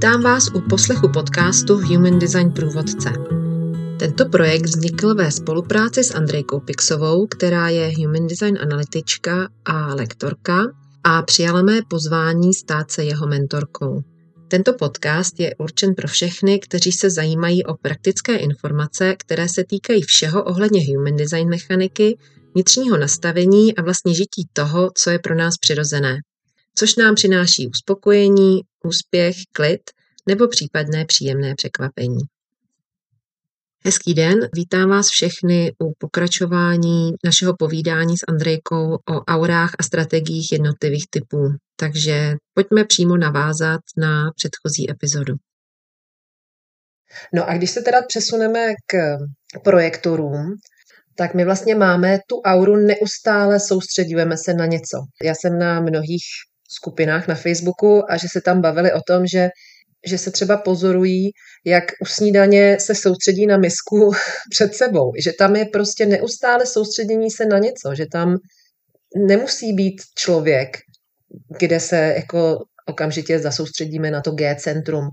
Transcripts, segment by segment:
Vítám vás u poslechu podcastu Human Design Průvodce. Tento projekt vznikl ve spolupráci s Andrejkou Pixovou, která je Human Design analytička a lektorka a přijala mé pozvání stát se jeho mentorkou. Tento podcast je určen pro všechny, kteří se zajímají o praktické informace, které se týkají všeho ohledně human design mechaniky, vnitřního nastavení a vlastně žití toho, co je pro nás přirozené což nám přináší uspokojení, úspěch, klid nebo případné příjemné překvapení. Hezký den, vítám vás všechny u pokračování našeho povídání s Andrejkou o aurách a strategiích jednotlivých typů. Takže pojďme přímo navázat na předchozí epizodu. No a když se teda přesuneme k projektorům, tak my vlastně máme tu auru neustále soustředujeme se na něco. Já jsem na mnohých skupinách na Facebooku a že se tam bavili o tom, že, že se třeba pozorují, jak u snídaně se soustředí na misku před sebou. Že tam je prostě neustále soustředění se na něco, že tam nemusí být člověk, kde se jako okamžitě zasoustředíme na to G-centrum,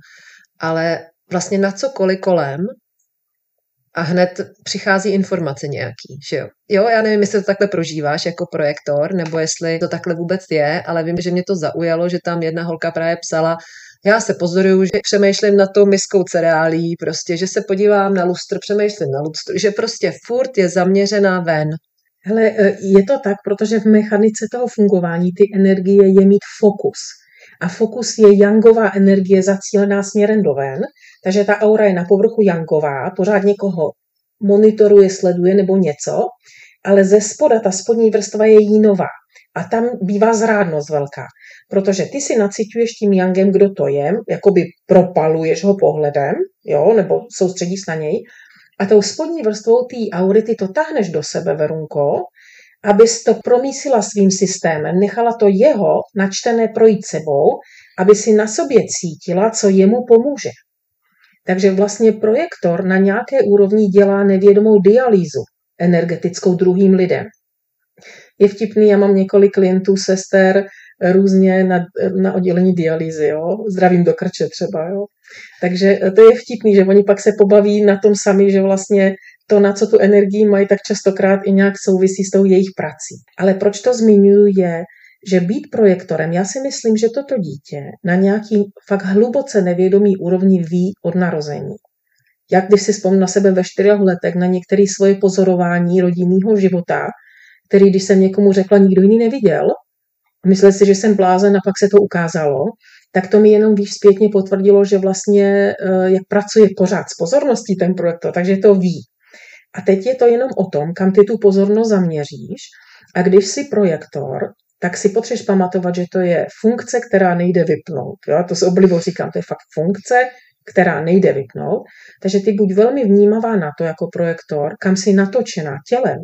ale vlastně na cokoliv kolem a hned přichází informace nějaký, že jo. Jo, já nevím, jestli to takhle prožíváš jako projektor, nebo jestli to takhle vůbec je, ale vím, že mě to zaujalo, že tam jedna holka právě psala, já se pozoruju, že přemýšlím na tou miskou cereálí, prostě, že se podívám na lustr, přemýšlím na lustr, že prostě furt je zaměřená ven. Hele, e, je to tak, protože v mechanice toho fungování ty energie je mít fokus. A fokus je jangová energie zacílená směrem do ven, takže ta aura je na povrchu jangová, pořád někoho monitoruje, sleduje nebo něco, ale ze spoda ta spodní vrstva je jínová. A tam bývá zrádnost velká, protože ty si naciťuješ tím jangem, kdo to je, jakoby propaluješ ho pohledem, jo, nebo soustředíš na něj, a tou spodní vrstvou té aury ty to tahneš do sebe, Verunko, abys to promísila svým systémem, nechala to jeho načtené projít sebou, aby si na sobě cítila, co jemu pomůže. Takže vlastně projektor na nějaké úrovni dělá nevědomou dialýzu energetickou druhým lidem. Je vtipný, já mám několik klientů, sester, různě na, na oddělení dialýzy, jo? zdravím do krče třeba. Jo? Takže to je vtipný, že oni pak se pobaví na tom sami, že vlastně to, na co tu energii mají, tak častokrát i nějak souvisí s tou jejich prací. Ale proč to zmiňuji je, že být projektorem, já si myslím, že toto dítě na nějaký fakt hluboce nevědomý úrovni ví od narození. Jak když si vzpomínám na sebe ve čtyřech letech na některé svoje pozorování rodinného života, který, když jsem někomu řekla, nikdo jiný neviděl, myslel si, že jsem blázen a pak se to ukázalo, tak to mi jenom víc zpětně potvrdilo, že vlastně eh, jak pracuje pořád s pozorností ten projektor, takže to ví. A teď je to jenom o tom, kam ty tu pozornost zaměříš a když si projektor, tak si potřebuješ pamatovat, že to je funkce, která nejde vypnout. Jo? To s oblibou říkám, to je fakt funkce, která nejde vypnout. Takže ty buď velmi vnímavá na to jako projektor, kam jsi natočená tělem.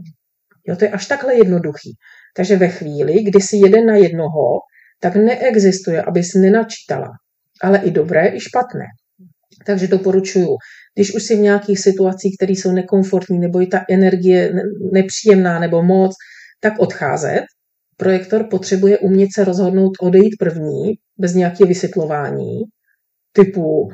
Jo, to je až takhle jednoduchý. Takže ve chvíli, kdy jsi jeden na jednoho, tak neexistuje, abys nenačítala. Ale i dobré, i špatné. Takže doporučuju, když už jsi v nějakých situacích, které jsou nekomfortní, nebo je ta energie nepříjemná nebo moc, tak odcházet projektor potřebuje umět se rozhodnout odejít první, bez nějakého vysvětlování, typu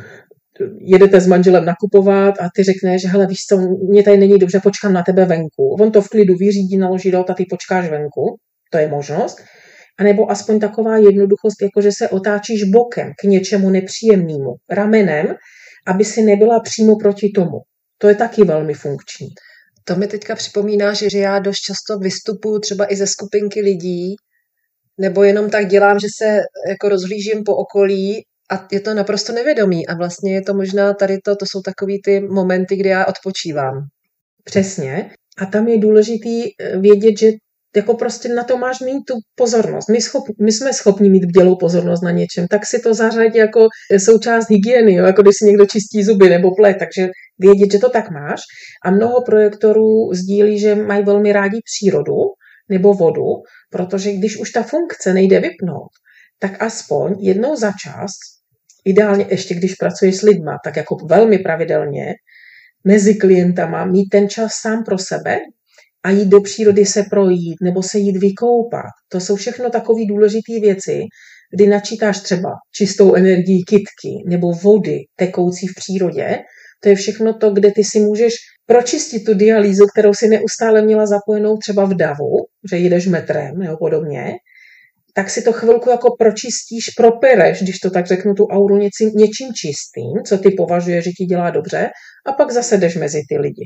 jedete s manželem nakupovat a ty řekneš, hele, víš co, mě tady není dobře, počkám na tebe venku. On to v klidu vyřídí, naloží do a ty počkáš venku, to je možnost. A nebo aspoň taková jednoduchost, jako že se otáčíš bokem k něčemu nepříjemnému, ramenem, aby si nebyla přímo proti tomu. To je taky velmi funkční. To mi teďka připomíná, že já dost často vystupuju třeba i ze skupinky lidí, nebo jenom tak dělám, že se jako rozhlížím po okolí a je to naprosto nevědomý. A vlastně je to možná tady to, to jsou takový ty momenty, kdy já odpočívám. Přesně. A tam je důležitý eh, vědět, že jako prostě na to máš mít tu pozornost. My, schop, my jsme schopni mít bdělou pozornost na něčem, tak si to zařadí jako součást hygieny, jo? jako když si někdo čistí zuby nebo ple, takže vědět, že to tak máš. A mnoho projektorů sdílí, že mají velmi rádi přírodu nebo vodu, protože když už ta funkce nejde vypnout, tak aspoň jednou za čas, ideálně ještě když pracuješ s lidma, tak jako velmi pravidelně, mezi klientama mít ten čas sám pro sebe, a jít do přírody se projít nebo se jít vykoupat. To jsou všechno takové důležité věci, kdy načítáš třeba čistou energii kitky nebo vody tekoucí v přírodě, to je všechno to, kde ty si můžeš pročistit tu dialýzu, kterou si neustále měla zapojenou třeba v davu, že jdeš metrem nebo podobně, tak si to chvilku jako pročistíš, propereš, když to tak řeknu, tu auru něčím, něčím čistým, co ty považuješ, že ti dělá dobře, a pak zase jdeš mezi ty lidi.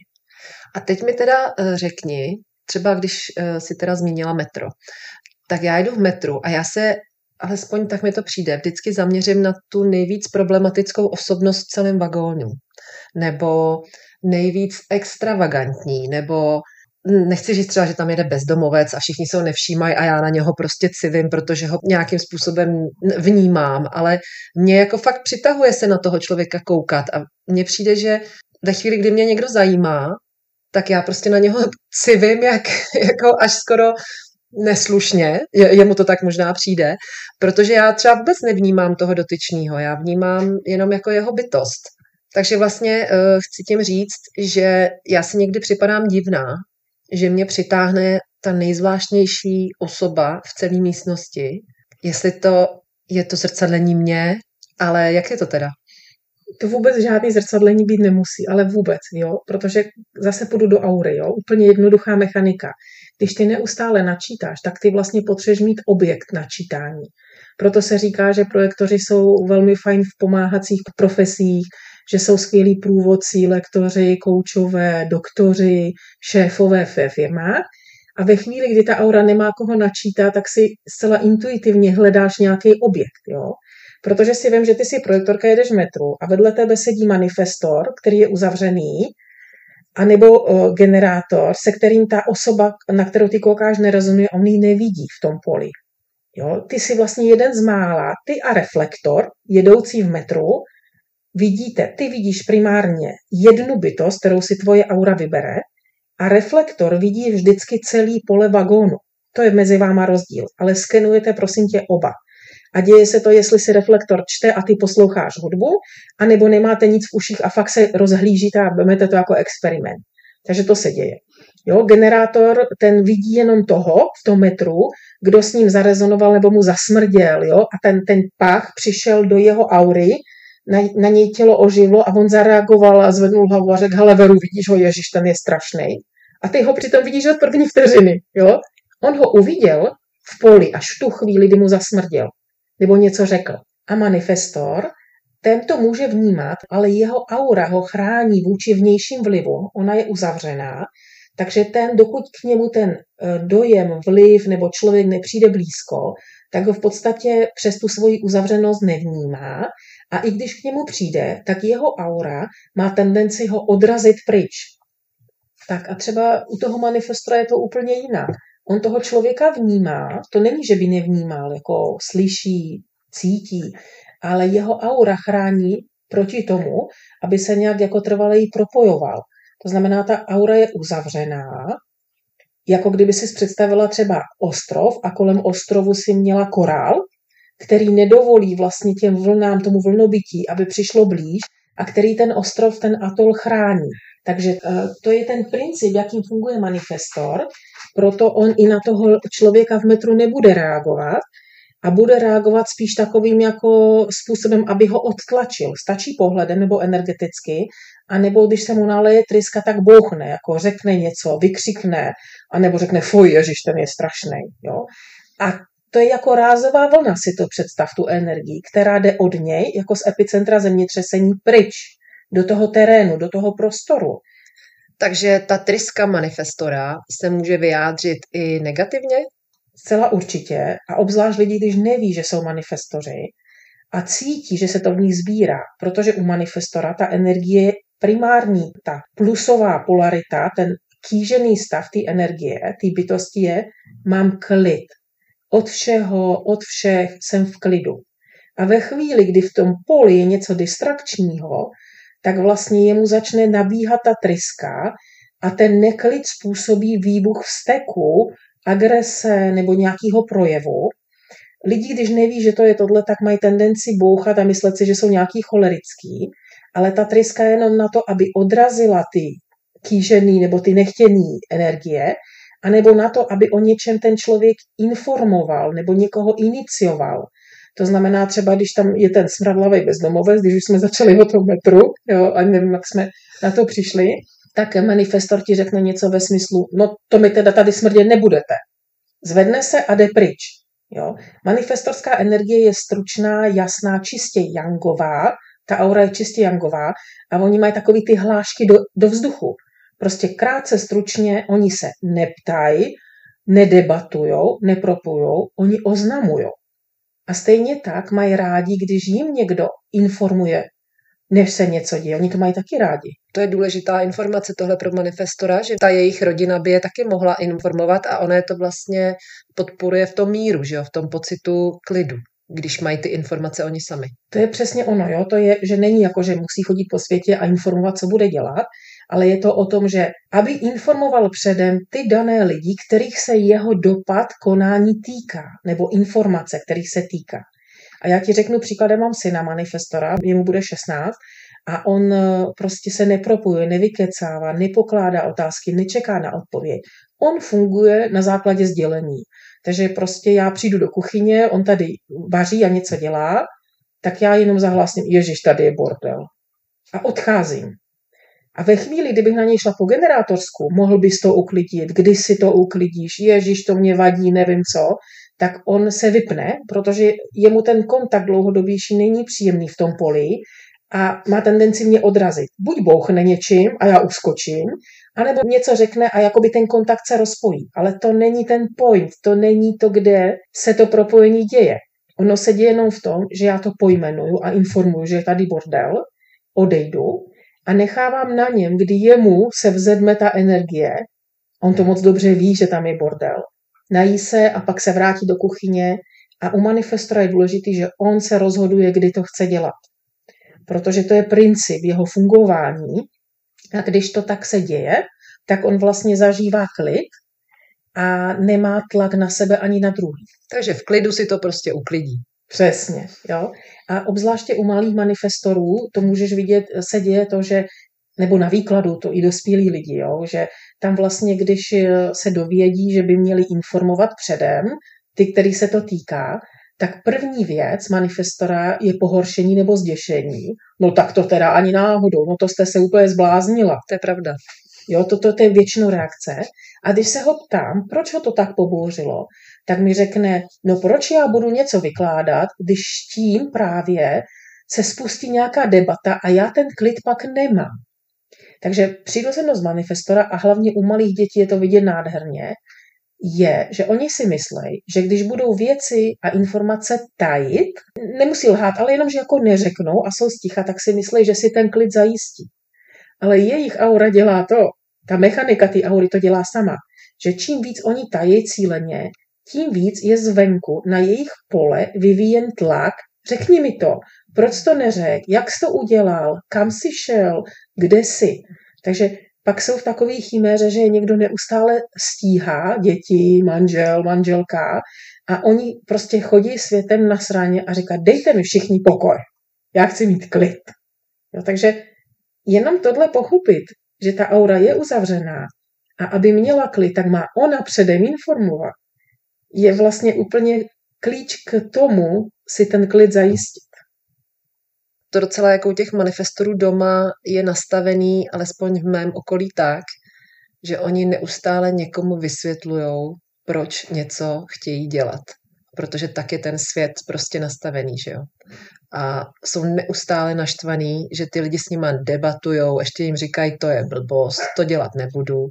A teď mi teda eh, řekni, třeba když eh, si teda zmínila metro, tak já jdu v metru a já se, alespoň tak mi to přijde, vždycky zaměřím na tu nejvíc problematickou osobnost v celém vagónu. Nebo nejvíc extravagantní, nebo nechci říct třeba, že tam jede bezdomovec a všichni se ho nevšímají a já na něho prostě civím, protože ho nějakým způsobem vnímám, ale mě jako fakt přitahuje se na toho člověka koukat a mně přijde, že ve chvíli, kdy mě někdo zajímá, tak já prostě na něho civím jak, jako až skoro neslušně, je, jemu to tak možná přijde, protože já třeba vůbec nevnímám toho dotyčního, já vnímám jenom jako jeho bytost. Takže vlastně uh, chci tím říct, že já si někdy připadám divná, že mě přitáhne ta nejzvláštnější osoba v celé místnosti, jestli to je to zrcadlení mě, ale jak je to teda? To vůbec žádný zrcadlení být nemusí, ale vůbec, jo, protože zase půjdu do aury, jo, úplně jednoduchá mechanika. Když ty neustále načítáš, tak ty vlastně potřebuješ mít objekt načítání. Proto se říká, že projektoři jsou velmi fajn v pomáhacích profesích, že jsou skvělí průvodci, lektoři, koučové, doktoři, šéfové ve firmách. A ve chvíli, kdy ta aura nemá koho načítat, tak si zcela intuitivně hledáš nějaký objekt. Jo? Protože si vím, že ty si projektorka jedeš v metru a vedle tebe sedí manifestor, který je uzavřený, anebo uh, generátor, se kterým ta osoba, na kterou ty koukáš, nerezonuje, on ji nevidí v tom poli. Jo? Ty jsi vlastně jeden z mála, ty a reflektor, jedoucí v metru, vidíte, ty vidíš primárně jednu bytost, kterou si tvoje aura vybere, a reflektor vidí vždycky celý pole vagónu. To je mezi váma rozdíl, ale skenujete prosím tě oba. A děje se to, jestli si reflektor čte a ty posloucháš hudbu, anebo nemáte nic v uších a fakt se rozhlížíte a vezmete to jako experiment. Takže to se děje. Jo, generátor, ten vidí jenom toho v tom metru, kdo s ním zarezonoval nebo mu zasmrděl, jo, a ten, ten pach přišel do jeho aury na, na něj tělo oživlo a on zareagoval a zvednul hlavu a řekl, hele Veru, vidíš ho, Ježíš, ten je strašný. A ty ho přitom vidíš od první vteřiny, jo? On ho uviděl v poli až tu chvíli, kdy mu zasmrděl, nebo něco řekl. A manifestor, ten to může vnímat, ale jeho aura ho chrání vůči vnějším vlivům, ona je uzavřená, takže ten, dokud k němu ten eh, dojem, vliv nebo člověk nepřijde blízko, tak ho v podstatě přes tu svoji uzavřenost nevnímá a i když k němu přijde, tak jeho aura má tendenci ho odrazit pryč. Tak a třeba u toho manifestora je to úplně jinak. On toho člověka vnímá, to není, že by nevnímal, jako slyší, cítí, ale jeho aura chrání proti tomu, aby se nějak jako trvale propojoval. To znamená, ta aura je uzavřená, jako kdyby si představila třeba ostrov a kolem ostrovu si měla korál který nedovolí vlastně těm vlnám, tomu vlnobytí, aby přišlo blíž a který ten ostrov, ten atol chrání. Takže eh, to je ten princip, jakým funguje manifestor, proto on i na toho člověka v metru nebude reagovat a bude reagovat spíš takovým jako způsobem, aby ho odtlačil. Stačí pohledem nebo energeticky, a nebo když se mu naleje tryska, tak bouchne, jako řekne něco, vykřikne, a nebo řekne, fuj, ježiš, ten je strašný. Jo? A to je jako rázová vlna, si to představ, tu energii, která jde od něj, jako z epicentra zemětřesení, pryč, do toho terénu, do toho prostoru. Takže ta tryska manifestora se může vyjádřit i negativně? Zcela určitě. A obzvlášť lidi, když neví, že jsou manifestoři a cítí, že se to v nich sbírá, protože u manifestora ta energie je primární, ta plusová polarita, ten kýžený stav té energie, té bytosti je, mám klid, od všeho, od všech jsem v klidu. A ve chvíli, kdy v tom poli je něco distrakčního, tak vlastně jemu začne nabíhat ta tryska a ten neklid způsobí výbuch vzteku, agrese nebo nějakého projevu. Lidi, když neví, že to je tohle, tak mají tendenci bouchat a myslet si, že jsou nějaký cholerický, ale ta tryska je jenom na to, aby odrazila ty kýžený nebo ty nechtěný energie anebo na to, aby o něčem ten člověk informoval nebo někoho inicioval. To znamená třeba, když tam je ten smradlavý bezdomovec, když už jsme začali o tom metru, jo, a nevím, jak jsme na to přišli, tak manifestor ti řekne něco ve smyslu, no to mi teda tady smrdět nebudete. Zvedne se a jde pryč. Jo? Manifestorská energie je stručná, jasná, čistě jangová, ta aura je čistě jangová a oni mají takový ty hlášky do, do vzduchu. Prostě krátce, stručně, oni se neptají, nedebatujou, nepropujou, oni oznamujou. A stejně tak mají rádi, když jim někdo informuje, než se něco děje. Oni to mají taky rádi. To je důležitá informace tohle pro manifestora, že ta jejich rodina by je taky mohla informovat a ona je to vlastně podporuje v tom míru, že jo, v tom pocitu klidu když mají ty informace oni sami. To je přesně ono, jo? to je, že není jako, že musí chodit po světě a informovat, co bude dělat, ale je to o tom, že aby informoval předem ty dané lidi, kterých se jeho dopad konání týká, nebo informace, kterých se týká. A já ti řeknu příkladem, mám syna manifestora, jemu bude 16 a on eh, prostě se nepropuje, nevykecává, nepokládá otázky, nečeká na odpověď. On funguje na základě sdělení. Takže prostě já přijdu do kuchyně, on tady vaří a něco dělá, tak já jenom zahlásím, ježiš, tady je bordel. A odcházím. A ve chvíli, kdybych na něj šla po generátorsku, mohl bys to uklidit, kdy si to uklidíš, ježiš, to mě vadí, nevím co, tak on se vypne, protože jemu ten kontakt dlouhodobější není příjemný v tom poli a má tendenci mě odrazit. Buď bouchne něčím a já uskočím, anebo něco řekne a jakoby ten kontakt se rozpojí. Ale to není ten point, to není to, kde se to propojení děje. Ono se děje jenom v tom, že já to pojmenuju a informuju, že je tady bordel, odejdu a nechávám na něm, kdy jemu se vzedme ta energie, on to moc dobře ví, že tam je bordel, nají se a pak se vrátí do kuchyně a u manifestora je důležitý, že on se rozhoduje, kdy to chce dělat. Protože to je princip jeho fungování a když to tak se děje, tak on vlastně zažívá klid a nemá tlak na sebe ani na druhý. Takže v klidu si to prostě uklidí. Přesně, jo. A obzvláště u malých manifestorů to můžeš vidět, se děje to, že nebo na výkladu, to i dospělí lidi, jo, že tam vlastně, když se dovědí, že by měli informovat předem, ty, který se to týká, tak první věc manifestora je pohoršení nebo zděšení. No tak to teda ani náhodou, no to jste se úplně zbláznila. To je pravda. Jo, toto to je většinou reakce. A když se ho ptám, proč ho to tak pobouřilo, tak mi řekne, no proč já budu něco vykládat, když tím právě se spustí nějaká debata a já ten klid pak nemám. Takže přirozenost manifestora a hlavně u malých dětí je to vidět nádherně, je, že oni si myslí, že když budou věci a informace tajit, nemusí lhát, ale jenom, že jako neřeknou a jsou sticha, tak si myslí, že si ten klid zajistí. Ale jejich aura dělá to, ta mechanika ty aury to dělá sama, že čím víc oni tají cíleně, tím víc je zvenku na jejich pole vyvíjen tlak, řekni mi to, proč to neřek, jak jsi to udělal, kam jsi šel, kde jsi. Takže pak jsou v takové chiméře, že je někdo neustále stíhá, děti, manžel, manželka, a oni prostě chodí světem na sraně a říká, dejte mi všichni pokoj, já chci mít klid. Jo, takže jenom tohle pochopit, že ta aura je uzavřená a aby měla klid, tak má ona předem informovat, je vlastně úplně klíč k tomu si ten klid zajistit to docela jako u těch manifestorů doma je nastavený, alespoň v mém okolí tak, že oni neustále někomu vysvětlují, proč něco chtějí dělat. Protože tak je ten svět prostě nastavený, že jo. A jsou neustále naštvaný, že ty lidi s nima debatujou, ještě jim říkají, to je blbost, to dělat nebudu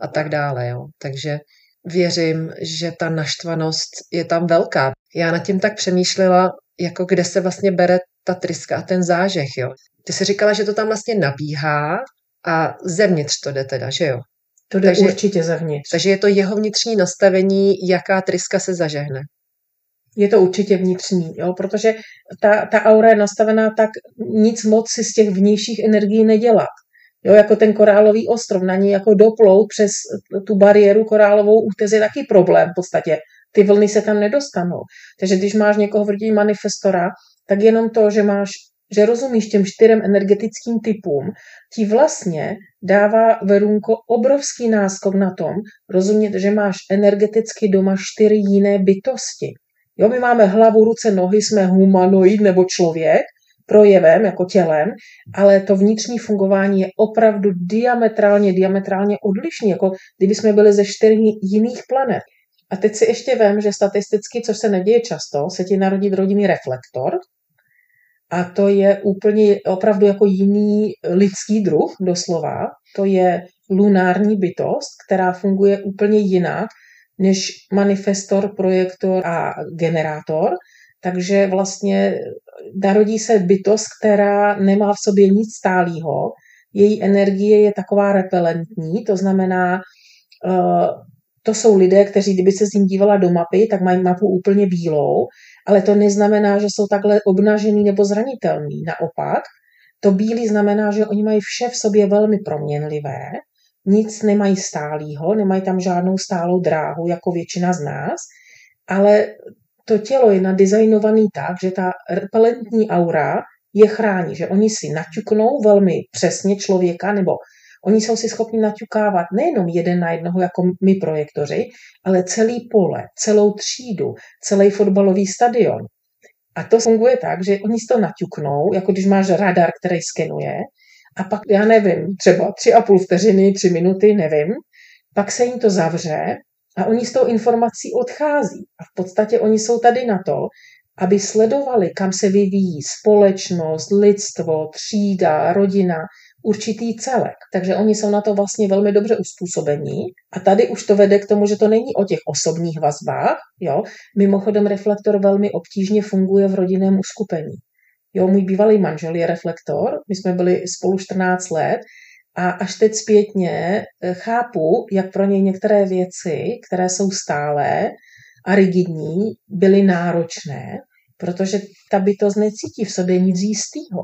a tak dále, jo. Takže věřím, že ta naštvanost je tam velká. Já nad tím tak přemýšlela, jako kde se vlastně bere ta tryska a ten zážeh, jo. Ty jsi říkala, že to tam vlastně nabíhá a zevnitř to jde teda, že jo? To jde takže, určitě zevnitř. Takže je to jeho vnitřní nastavení, jaká tryska se zažehne. Je to určitě vnitřní, jo, protože ta, ta aura je nastavená tak, nic moc si z těch vnějších energií nedělat. Jo, jako ten korálový ostrov, na ní jako doplout přes tu bariéru korálovou útez je taky problém v podstatě. Ty vlny se tam nedostanou. Takže když máš někoho v manifestora, tak jenom to, že máš že rozumíš těm čtyřem energetickým typům, ti vlastně dává Verunko obrovský náskok na tom, rozumět, že máš energeticky doma čtyři jiné bytosti. Jo, my máme hlavu, ruce, nohy, jsme humanoid nebo člověk, projevem, jako tělem, ale to vnitřní fungování je opravdu diametrálně, diametrálně odlišný, jako kdyby jsme byli ze čtyř jiných planet. A teď si ještě vím, že statisticky, což se neděje často, se ti narodí rodinný reflektor, a to je úplně opravdu jako jiný lidský druh, doslova. To je lunární bytost, která funguje úplně jinak než manifestor, projektor a generátor. Takže vlastně narodí se bytost, která nemá v sobě nic stálého. Její energie je taková repelentní, to znamená, eh, to jsou lidé, kteří, kdyby se s ním dívala do mapy, tak mají mapu úplně bílou, ale to neznamená, že jsou takhle obnažený nebo zranitelný. Naopak, to bílý znamená, že oni mají vše v sobě velmi proměnlivé, nic nemají stálýho, nemají tam žádnou stálou dráhu, jako většina z nás, ale to tělo je nadizajnované tak, že ta repelentní aura je chrání, že oni si naťuknou velmi přesně člověka, nebo oni jsou si schopni naťukávat nejenom jeden na jednoho jako my projektoři, ale celý pole, celou třídu, celý fotbalový stadion. A to funguje tak, že oni si to naťuknou, jako když máš radar, který skenuje, a pak, já nevím, třeba tři a půl vteřiny, tři minuty, nevím, pak se jim to zavře a oni s tou informací odchází. A v podstatě oni jsou tady na to, aby sledovali, kam se vyvíjí společnost, lidstvo, třída, rodina, určitý celek. Takže oni jsou na to vlastně velmi dobře uspůsobení. A tady už to vede k tomu, že to není o těch osobních vazbách. Jo? Mimochodem reflektor velmi obtížně funguje v rodinném uskupení. Jo, můj bývalý manžel je reflektor, my jsme byli spolu 14 let a až teď zpětně eh, chápu, jak pro něj některé věci, které jsou stále a rigidní, byly náročné, protože ta bytost necítí v sobě nic jistého.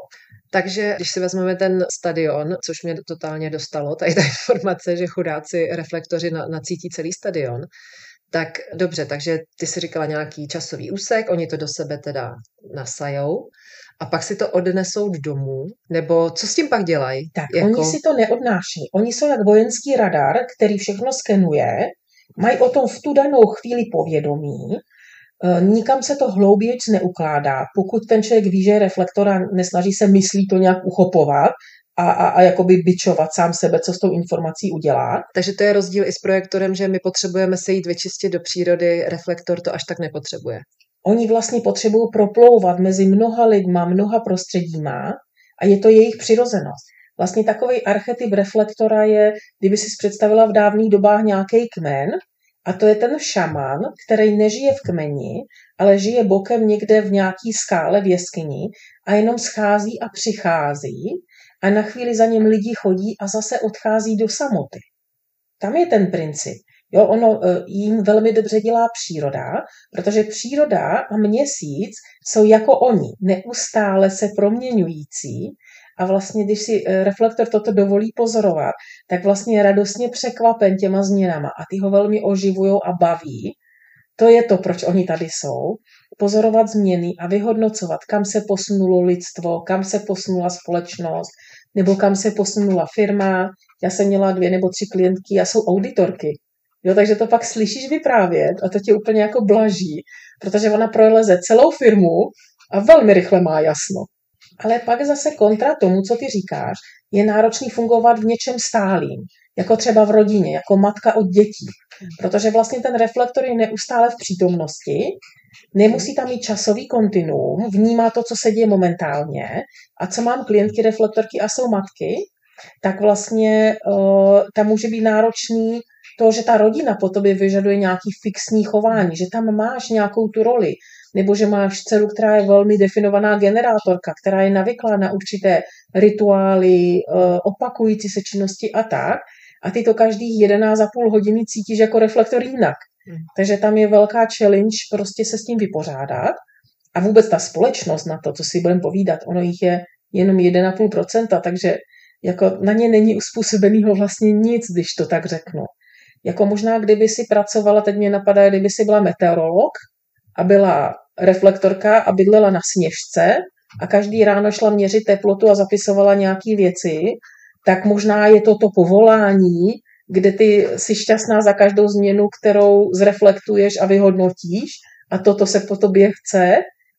Takže když si vezmeme ten stadion, což mě totálně dostalo, tady ta informace, že chudáci reflektoři nacítí celý stadion, tak dobře, takže ty si říkala nějaký časový úsek, oni to do sebe teda nasajou a pak si to odnesou domů, nebo co s tím pak dělají? Tak, jako... oni si to neodnáší. Oni jsou jak vojenský radar, který všechno skenuje, mají o tom v tu danou chvíli povědomí, e, nikam se to hloubějc neukládá. Pokud ten člověk ví, že je reflektor a nesnaží se myslí to nějak uchopovat, a, a, a jakoby bičovat sám sebe, co s tou informací udělá. Takže to je rozdíl i s projektorem, že my potřebujeme se jít vyčistit do přírody, reflektor to až tak nepotřebuje. Oni vlastně potřebují proplouvat mezi mnoha lidma, mnoha prostředíma a je to jejich přirozenost. Vlastně takový archetyp reflektora je, kdyby si představila v dávných dobách nějaký kmen, a to je ten šaman, který nežije v kmeni, ale žije bokem někde v nějaký skále v jeskyni a jenom schází a přichází a na chvíli za něm lidi chodí a zase odchází do samoty. Tam je ten princip. Jo, ono e, jim velmi dobře dělá příroda, protože příroda a měsíc jsou jako oni, neustále se proměňující a vlastně, když si e, reflektor toto dovolí pozorovat, tak vlastně je radostně překvapen těma změnama a ty ho velmi oživují a baví. To je to, proč oni tady jsou. Pozorovat změny a vyhodnocovat, kam se posunulo lidstvo, kam se posunula společnost, nebo kam se posunula firma. Já jsem měla dvě nebo tři klientky a jsou auditorky. Jo, takže to pak slyšíš vyprávět a to tě úplně jako blaží, protože ona proleze celou firmu a velmi rychle má jasno. Ale pak zase kontra tomu, co ty říkáš, je náročný fungovat v něčem stálým, jako třeba v rodině, jako matka od dětí. Protože vlastně ten reflektor je neustále v přítomnosti, nemusí tam mít časový kontinuum, vnímá to, co se děje momentálně. A co mám klientky reflektorky a jsou matky, tak vlastně uh, tam může být náročný to, že ta rodina po tobě vyžaduje nějaký fixní chování, že tam máš nějakou tu roli, nebo že máš dceru, která je velmi definovaná generátorka, která je navyklá na určité rituály, uh, opakující se činnosti a tak, a ty to každých 11,5 hodiny cítíš jako reflektor jinak. Hmm. Takže tam je velká challenge prostě se s tím vypořádat. A vůbec ta společnost na to, co si budeme povídat, ono jich je jenom 1,5%, takže jako na ně není uspůsobenýho vlastně nic, když to tak řeknu. Jako možná, kdyby si pracovala, teď mě napadá, kdyby si byla meteorolog a byla reflektorka a bydlela na sněžce a každý ráno šla měřit teplotu a zapisovala nějaké věci, tak možná je to to povolání, kde ty jsi šťastná za každou změnu, kterou zreflektuješ a vyhodnotíš a toto se po tobě chce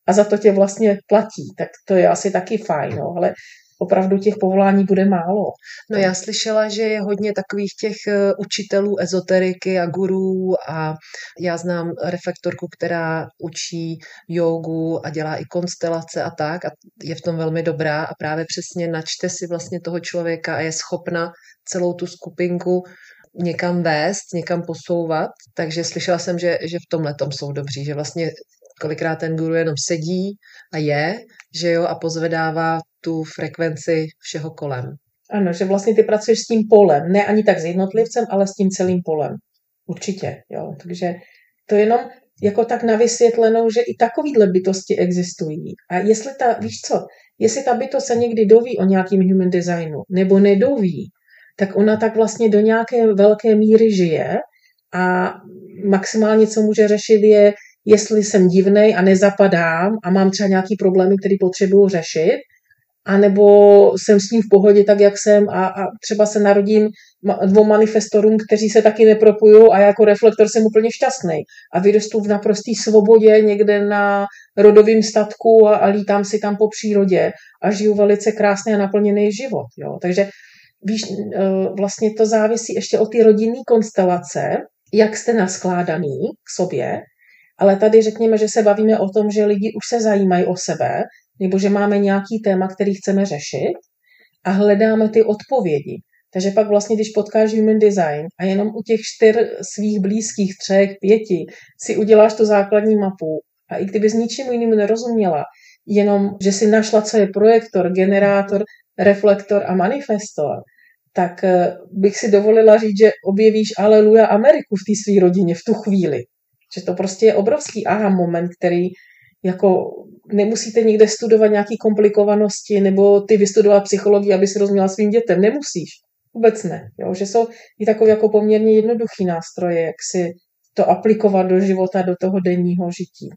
a za to tě vlastně platí, tak to je asi taky fajn, no, ale opravdu těch povolání bude málo. No já slyšela, že je hodně takových těch eh, učitelů ezoteriky a gurů a já znám reflektorku, která učí jogu a dělá i konstelace a tak a je v tom velmi dobrá a právě přesně načte si vlastně toho člověka a je schopna celou tu skupinku někam vést, někam posouvat, takže slyšela jsem, že, že v tomhle tom jsou dobří, že vlastně kolikrát ten guru jenom sedí a je, že jo, a pozvedává tu frekvenci všeho kolem. Ano, že vlastně ty pracuješ s tím polem, ne ani tak s jednotlivcem, ale s tím celým polem. Určitě, jo. Takže to jenom jako tak na vysvětlenou, že i takovýhle bytosti existují. A jestli ta, víš co, jestli ta bytost se někdy doví o nějakým human designu, nebo nedoví, tak ona tak vlastně do nějaké velké míry žije a maximálně, co může řešit, je, jestli jsem divnej a nezapadám a mám třeba nějaký problémy, které potřebuju řešit, anebo jsem s ním v pohodě tak, jak jsem a, a třeba se narodím dvou manifestorům, kteří se taky nepropují a jako reflektor jsem úplně šťastný. A vyrostu v naprosté svobodě někde na rodovém statku a, a lítám si tam po přírodě a žiju velice krásný a naplněný život. Jo. Takže víš, e, vlastně to závisí ještě o ty rodinné konstelace, jak jste naskládaný k sobě, ale tady řekněme, že se bavíme o tom, že lidi už se zajímají o sebe, nebo že máme nějaký téma, který chceme řešit a hledáme ty odpovědi. Takže pak vlastně, když potkáš human design a jenom u těch čtyř svých blízkých, třech, pěti si uděláš tu základní mapu a i kdyby s ničím jinému nerozuměla, jenom, že si našla, co je projektor, generátor, reflektor a manifestor, tak eh, bych si dovolila říct, že objevíš Aleluja Ameriku v té své rodině v tu chvíli. Že to prostě je obrovský aha moment, který jako nemusíte někde studovat nějaké komplikovanosti nebo ty vystudovat psychologii, aby si rozuměla svým dětem. Nemusíš. Vůbec ne. Jo? Že jsou i takové jako poměrně jednoduchý nástroje, jak si to aplikovat do života, do toho denního žití.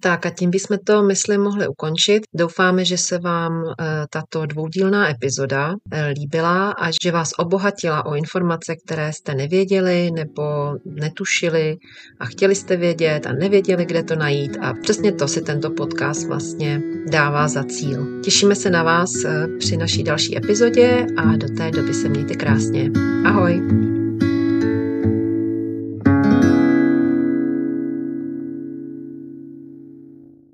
Tak a tím bychom to, myslím, mohli ukončit. Doufáme, že se vám eh, tato dvoudílná epizoda eh, líbila a že vás obohatila o informace, které jste nevěděli nebo netušili a chtěli jste vědět a nevěděli, kde to najít. A přesně to si tento podcast vlastně dává za cíl. Těšíme se na vás eh, při naší další epizodě a do té doby se mějte krásně. Ahoj!